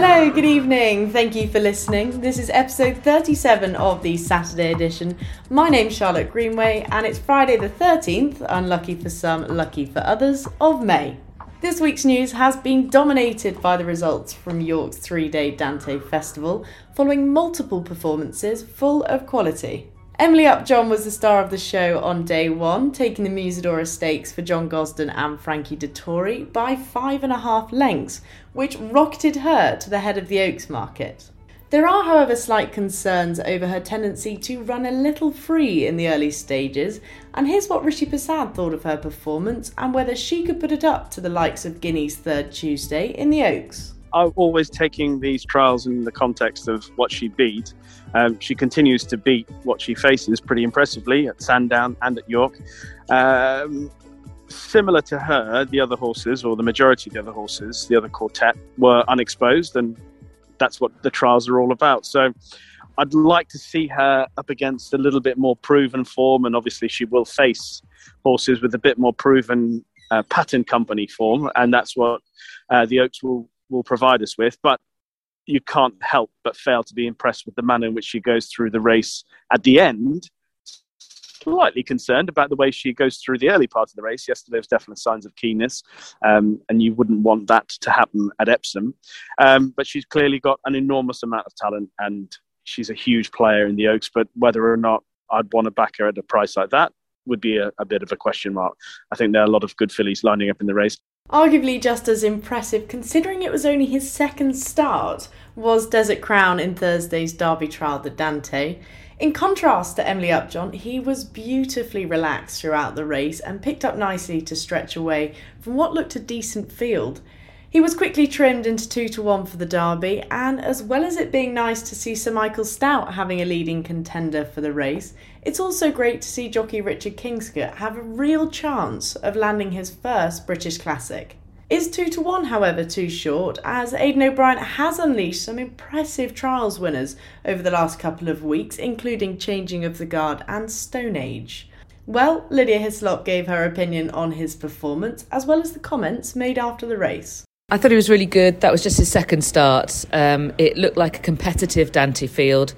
Hello, good evening. Thank you for listening. This is episode 37 of the Saturday edition. My name's Charlotte Greenway, and it's Friday the 13th, unlucky for some, lucky for others, of May. This week's news has been dominated by the results from York's three day Dante Festival, following multiple performances full of quality. Emily Upjohn was the star of the show on day one, taking the Musidora Stakes for John Gosden and Frankie Dettori by five and a half lengths, which rocketed her to the head of the Oaks market. There are, however, slight concerns over her tendency to run a little free in the early stages, and here's what Rishi Persad thought of her performance and whether she could put it up to the likes of Guinea's third Tuesday in the Oaks. I'm always taking these trials in the context of what she beat. Um, she continues to beat what she faces pretty impressively at Sandown and at York. Um, similar to her, the other horses, or the majority of the other horses, the other quartet, were unexposed, and that's what the trials are all about. So I'd like to see her up against a little bit more proven form, and obviously she will face horses with a bit more proven uh, pattern company form, and that's what uh, the Oaks will will provide us with. But you can't help but fail to be impressed with the manner in which she goes through the race at the end. Slightly concerned about the way she goes through the early part of the race. Yesterday was definitely signs of keenness, um, and you wouldn't want that to happen at Epsom. Um, but she's clearly got an enormous amount of talent, and she's a huge player in the Oaks. But whether or not I'd want to back her at a price like that would be a, a bit of a question mark. I think there are a lot of good fillies lining up in the race. Arguably just as impressive, considering it was only his second start, was Desert Crown in Thursday's Derby trial, the Dante. In contrast to Emily Upjohn, he was beautifully relaxed throughout the race and picked up nicely to stretch away from what looked a decent field. He was quickly trimmed into 2 to 1 for the Derby, and as well as it being nice to see Sir Michael Stoute having a leading contender for the race, it's also great to see jockey Richard Kingscote have a real chance of landing his first British Classic. Is 2 to 1, however, too short, as Aidan O'Brien has unleashed some impressive trials winners over the last couple of weeks, including Changing of the Guard and Stone Age. Well, Lydia Hislop gave her opinion on his performance, as well as the comments made after the race. I thought he was really good. That was just his second start. Um, it looked like a competitive Dante field.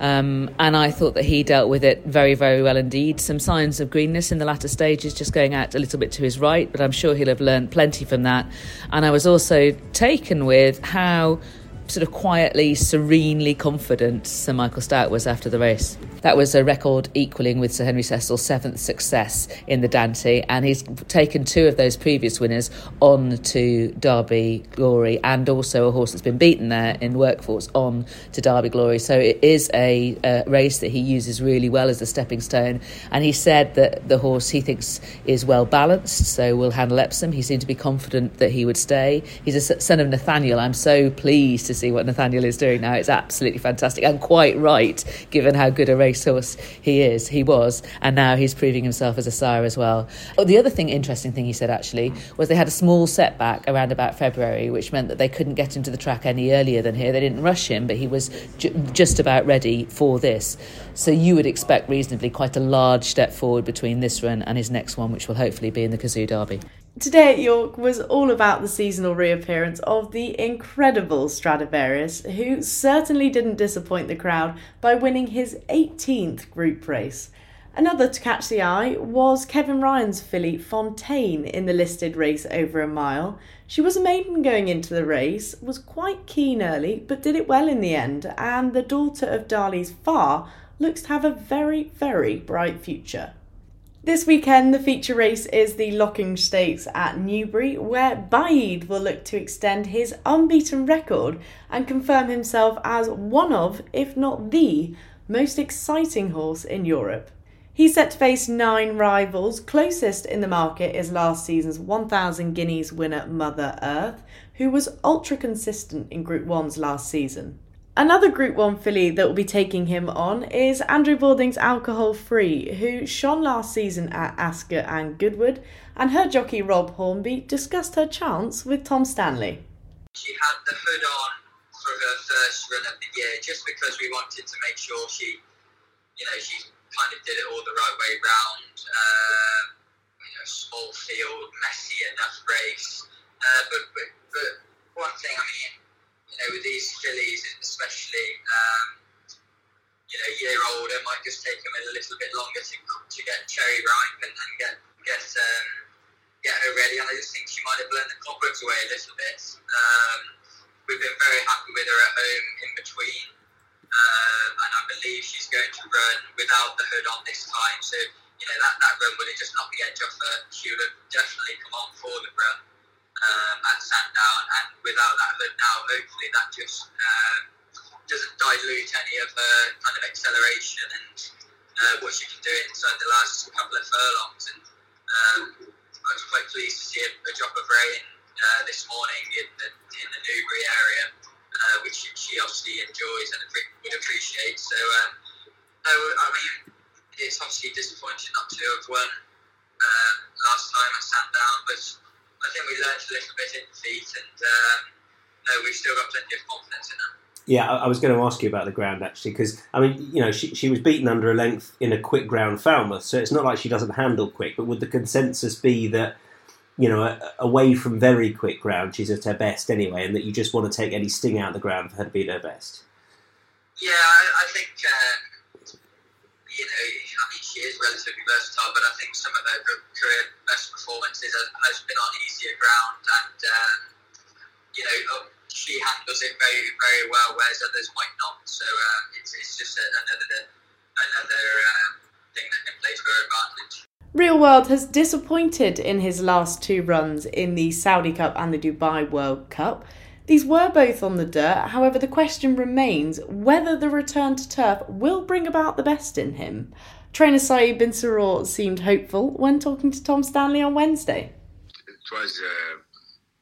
Um, and I thought that he dealt with it very, very well indeed. Some signs of greenness in the latter stages, just going out a little bit to his right, but I'm sure he'll have learned plenty from that. And I was also taken with how sort of quietly, serenely confident Sir Michael Stoute was after the race. That was a record equaling with Sir Henry Cecil's seventh success in the Dante, and he's taken two of those previous winners on to Derby Glory, and also a horse that's been beaten there in Workforce on to Derby Glory. So it is a, a race that he uses really well as a stepping stone. And he said that the horse he thinks is well balanced, so will handle Epsom. He seemed to be confident that he would stay. He's a son of Nathaniel. I'm so pleased to see what Nathaniel is doing now. It's absolutely fantastic and quite right, given how good a racehorse he is, he was, and now he's proving himself as a sire as well. Oh, the other thing, interesting thing he said actually, was they had a small setback around about February, which meant that they couldn't get him to the track any earlier than here. They didn't rush him, but he was ju- just about ready for this. So you would expect reasonably quite a large step forward between this run and his next one, which will hopefully be in the Cazoo Derby. Today at York was all about the seasonal reappearance of the incredible Stradivarius, who certainly didn't disappoint the crowd by winning his 18th group race. Another to catch the eye was Kevin Ryan's filly Fonteyn in the listed race over a mile. She was a maiden going into the race, was quite keen early, but did it well in the end, and the daughter of Darley's Far looks to have a very, very bright future. This weekend, the feature race is the Lockinge Stakes at Newbury, where Baaeed will look to extend his unbeaten record and confirm himself as one of, if not the, most exciting horse in Europe. He's set to face nine rivals. Closest in the market is last season's 1,000 guineas winner Mother Earth, who was ultra consistent in Group 1's last season. Another Group 1 filly that will be taking him on is Andrew Balding's Alcohol Free, who shone last season at Ascot and Goodwood, and her jockey Rob Hornby discussed her chance with Tom Stanley. She had the hood on for her first run of the year just because we wanted to make sure she, you know, she kind of did it all the right way round. Uh, you know, small field, messy enough race. Uh, but one thing, I mean, you know, with these fillies, especially, um, you know, year old, it might just take them a little bit longer to, to get cherry ripe and, and get get um, get her ready. And I just think she might have blown the cobwebs away a little bit. Um, we've been very happy with her at home in between, uh, and I believe she's going to run without the hood on this time. So you know that that run would have just knocked the edge off her. She would have definitely come on for the run um, at Sandown, and without that hood now, hopefully that just um, doesn't dilute any of her kind of acceleration and uh, what she can do inside the last couple of furlongs. And um, I was quite pleased to see a, drop of rain uh, this morning in the, in the Newbury area, uh, which she obviously enjoys and would appreciate. So, um, no, I mean, it's obviously disappointing not to have won uh, last time at Sandown, but I think we learned a little bit in defeat, and um, no, we've still got plenty of confidence in that. Yeah, I, was going to ask you about the ground actually, because I mean, you know, she, she was beaten under a length in a quick ground Falmouth, so it's not like she doesn't handle quick. But would the consensus be that, you know, away from very quick ground, she's at her best anyway, and that you just want to take any sting out of the ground for her to be at her best? Yeah, I, I think um, you know, I mean, she is relatively versatile, but I think some of her career best performances have has been on easier ground, and um, you know she handles it very, very well, whereas others might not. So uh, it's, it's just another another um, thing that can play to her advantage. Real World has disappointed in his last two runs in the Saudi Cup and the Dubai World Cup. These were both on the dirt, however, the question remains whether the return to turf will bring about the best in him. Trainer Saeed bin Suroor seemed hopeful when talking to Tom Stanley on Wednesday. It was uh,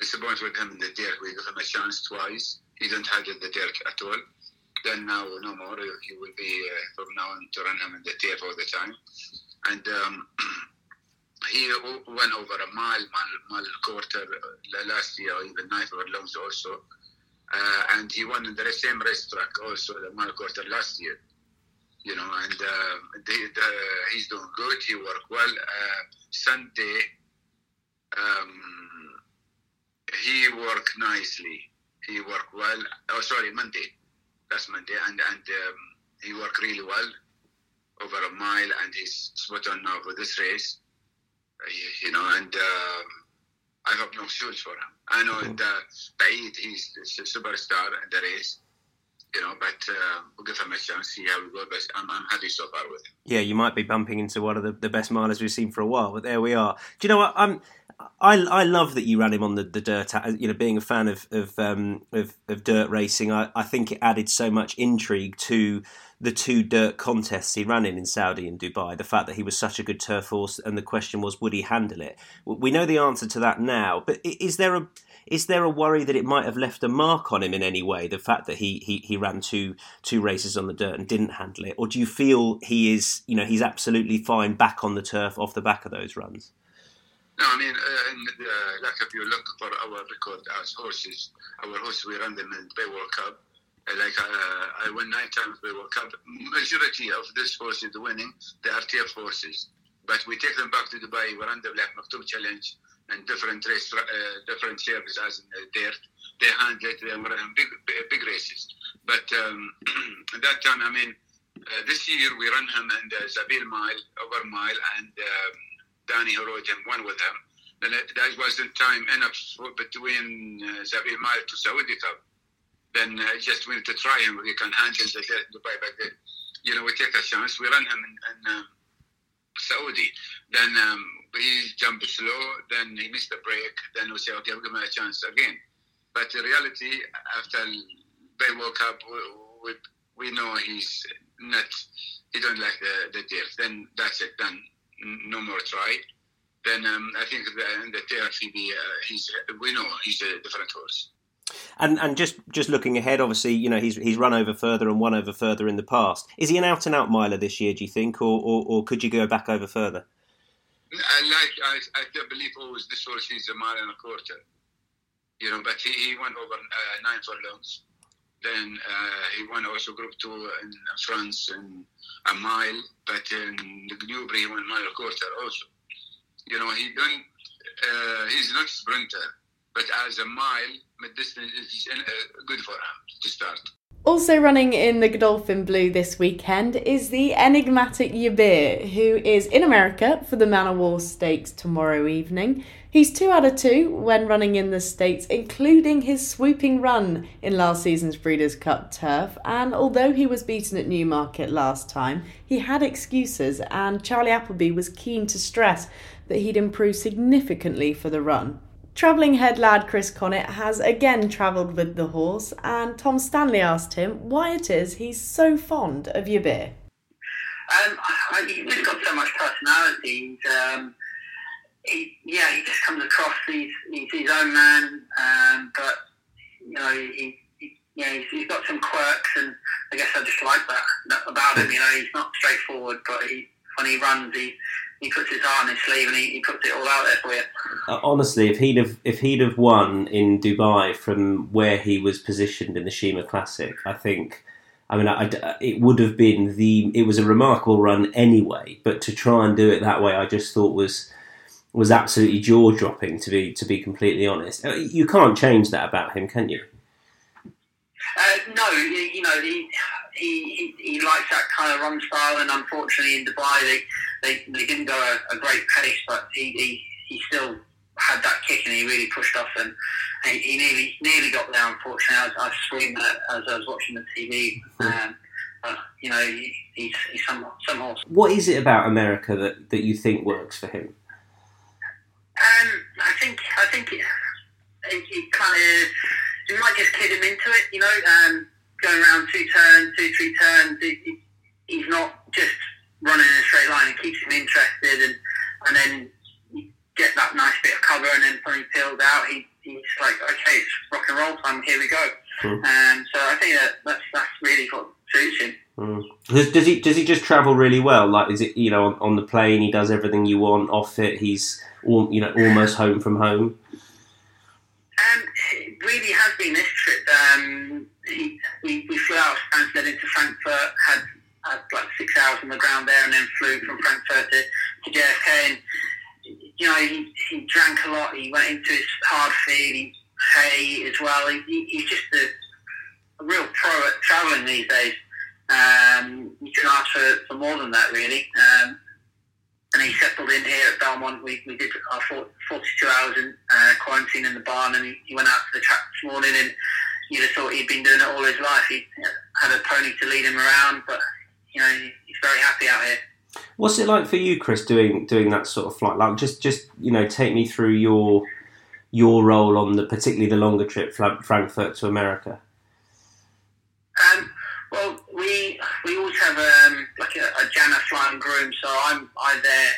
disappointed with him in the Derek. We gave him a chance twice. He didn't handle the Derek at all. Then now, no more. He will be uh, from now on to run him in the tape all the time. And um, he went over a mile, mile, mile quarter uh, last year, even nine furlongs also. Uh, and he won in the same racetrack also, the mile quarter last year. You know, and uh, the, the, he's doing good. He worked well. Uh, Sunday, um, he worked nicely. He worked well. Oh, sorry, Monday. Last Monday, and and um, he worked really well over a mile, and he's spot on now for this race. Uh, you know, and um, I hope no shoes for him. I know mm-hmm. that Baaeed, he's a superstar in the race you know, but uh, we'll give him a chance, see how we go. But I'm, I'm happy so far with him. Yeah, you might be bumping into one of the, the best milers we've seen for a while, but there we are. Do you know what? I'm I, I love that you ran him on the, the dirt. Uh, you know, being a fan of of, um, of, of dirt racing, I, I think it added so much intrigue to the two dirt contests he ran in in Saudi and Dubai. The fact that he was such a good turf horse, and the question was, would he handle it? We know the answer to that now, but is there a is there a worry that it might have left a mark on him in any way? The fact that he he, he ran two two races on the dirt and didn't handle it, or do you feel he is you know he's absolutely fine back on the turf off the back of those runs? No, I mean, uh, uh, like if you look for our record as horses, our horses, we run them in Bay World Cup. Uh, like I won nine times Bay World Cup. Majority of these horses winning, they are TF horses. But we take them back to Dubai, we run the Black Maktoum Challenge and different race, uh, different services uh, there. They handle it, they run big, big races. But um, at that time, I mean, this year we run him in the Zabeel Mile, over mile, and um, Danny rode him, one with him. Then that wasn't time enough between uh, Zabeel Mile to Saudi Cup. Then uh, just wanted to try him. We can handle the Dubai back. You know, we take a chance. We run him in, in um, Saudi. Then um, he jumped slow. Then he missed the break. Then we say, okay, we'll give him a chance again. But in reality, after they woke up, we, we, know he's not, he don't like the, the deal. Then that's it, done no more try, then um, I think the, the turf he be, uh, he's we know he's a different horse. And and just just looking ahead, obviously, you know he's he's run over further and won over further in the past. Is he an out and out miler this year? Do you think, or, or, or could you go back over further? I like I, I believe always this horse is a mile and a quarter. You know, but he, he went over uh, nine furlongs. Then uh, he won also Group Two in France in a mile, but in the Newbury he won a mile and a quarter also. You know, he don't. Uh, he's not a sprinter, but as a mile mid distance is uh, good for him to start. Also running in the Godolphin Blue this weekend is the enigmatic Yibir, who is in America for the Man o' War Stakes tomorrow evening. He's two out of two when running in the States, including his swooping run in last season's Breeders' Cup turf. And although he was beaten at Newmarket last time, he had excuses, and Charlie Appleby was keen to stress that he'd improve significantly for the run. Travelling head lad Chris Connett has again travelled with the horse, and Tom Stanley asked him why it is he's so fond of Yibir. Um, he's just got so much personality. Um, he, yeah, he just comes across. He's, he's his own man, um, but you know, he, he yeah, he's, he's got some quirks, and I guess I just like that about him. You know, he's not straightforward, but he when he runs, he he puts his heart on his sleeve and he, he puts it all out there for you. Uh, honestly, if he'd have if he'd have won in Dubai from where he was positioned in the Sheema Classic, I think. I mean, I, I, it would have been the. It was a remarkable run anyway, but to try and do it that way, I just thought was was absolutely jaw dropping. To be to be completely honest, uh, you can't change that about him, can you? Uh, no, you, you know he, he, he he likes that kind of run style, and unfortunately in Dubai they they, they didn't go a, a great pace, but he, he he still had that kick and he really pushed off and he, he nearly nearly got there. Unfortunately, I, I screamed that as I was watching the TV. Um, but you know, he, he's, he's some some horse. What is it about America that, that you think works for him? Um, I think I think it, it, it kind of you might just kid him into it, you know, um, going around two turns, two, three turns. It, he's not just running in a straight line. It keeps him interested, and and then you get that nice bit of cover, and then when he peels out, he, he's like, okay, it's rock and roll time. Here we go. Mm. Um, so I think that that's that's really what suits him. Mm. Does, does, he does he just travel really well? Like, is it you know on, on the plane he does everything you want. Off it, he's all, you know almost home from home. Um, it really has been this trip. Um, he, we, we flew out of Stansted into Frankfurt, had, had like six hours on the ground there, and then flew from Frankfurt to, to JFK. And you know, he, he drank a lot. He went into his hard feed, hay as well. He, he, he's just a, a real pro at travelling these days. Um, you can ask for, for more than that, really. Um, and he settled in here at Belmont. We, we did our 42 hours in uh, quarantine in the barn, and he, he, went out to the track this morning, and you'd have thought he'd been doing it all his life. He had a pony to lead him around, but you know he's very happy out here. What's it like for you, Chris, doing doing that sort of flight? Like, just just you know, take me through your your role on the particularly the longer trip, from Frankfurt to America. Um, well, we we always have um, like a, a Jana flying groom, so I'm I'm there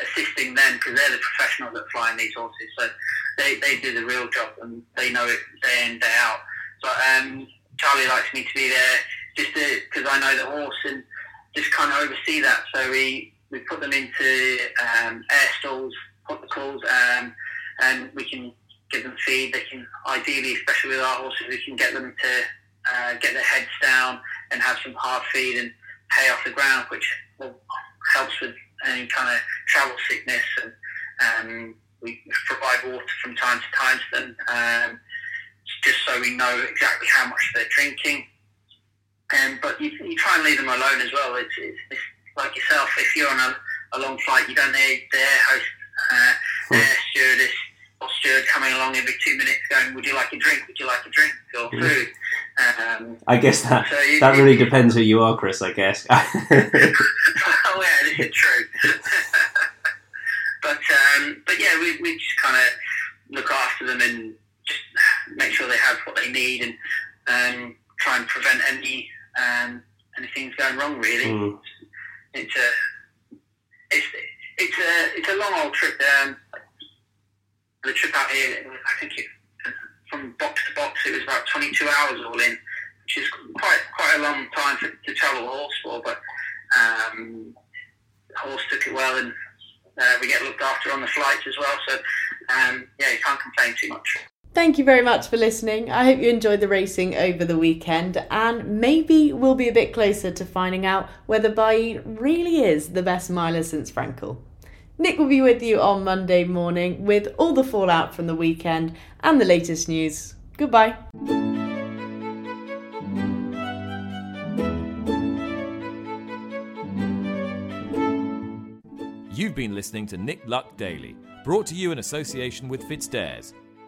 assisting them because they're the professionals that flying these horses. So they, they do the real job and they know it day in day out. But um, Charlie likes me to be there just because I know the horse and just kind of oversee that. So we we put them into um, air stalls, put the calls, um, and we can give them feed. They can ideally, especially with our horses, we can get them to uh, get their heads down and have some hard feed and hay off the ground, which helps with any kind of travel sickness. And um, we provide water from time to time to them, um, just so we know exactly how much they're drinking. Um, but you, you try and leave them alone as well. It's, it's, it's like yourself. If you're on a, a long flight, you don't need the air host, uh, air stewardess or steward coming along every two minutes going, "Would you like a drink? Would you like a drink or food?" Um, I guess that so you, that really depends who you are, Chris. I guess. oh yeah, this is true. but um, but yeah, we, we just kind of look after them and just make sure they have what they need and um, try and prevent any um, anything's going wrong. Really, mm. it's a it's it's a it's a long old trip. Um, the trip out here, I think it from box to box, it was about 22 hours all in, which is quite quite a long time for, to travel a horse for. But um, the horse took it well, and uh, we get looked after on the flights as well. So um, yeah, you can't complain too much. Thank you very much for listening. I hope you enjoyed the racing over the weekend, and maybe we'll be a bit closer to finding out whether Baaeed really is the best miler since Frankel. Nick will be with you on Monday morning with all the fallout from the weekend and the latest news. Goodbye. You've been listening to Nick Luck Daily, brought to you in association with FitzDares,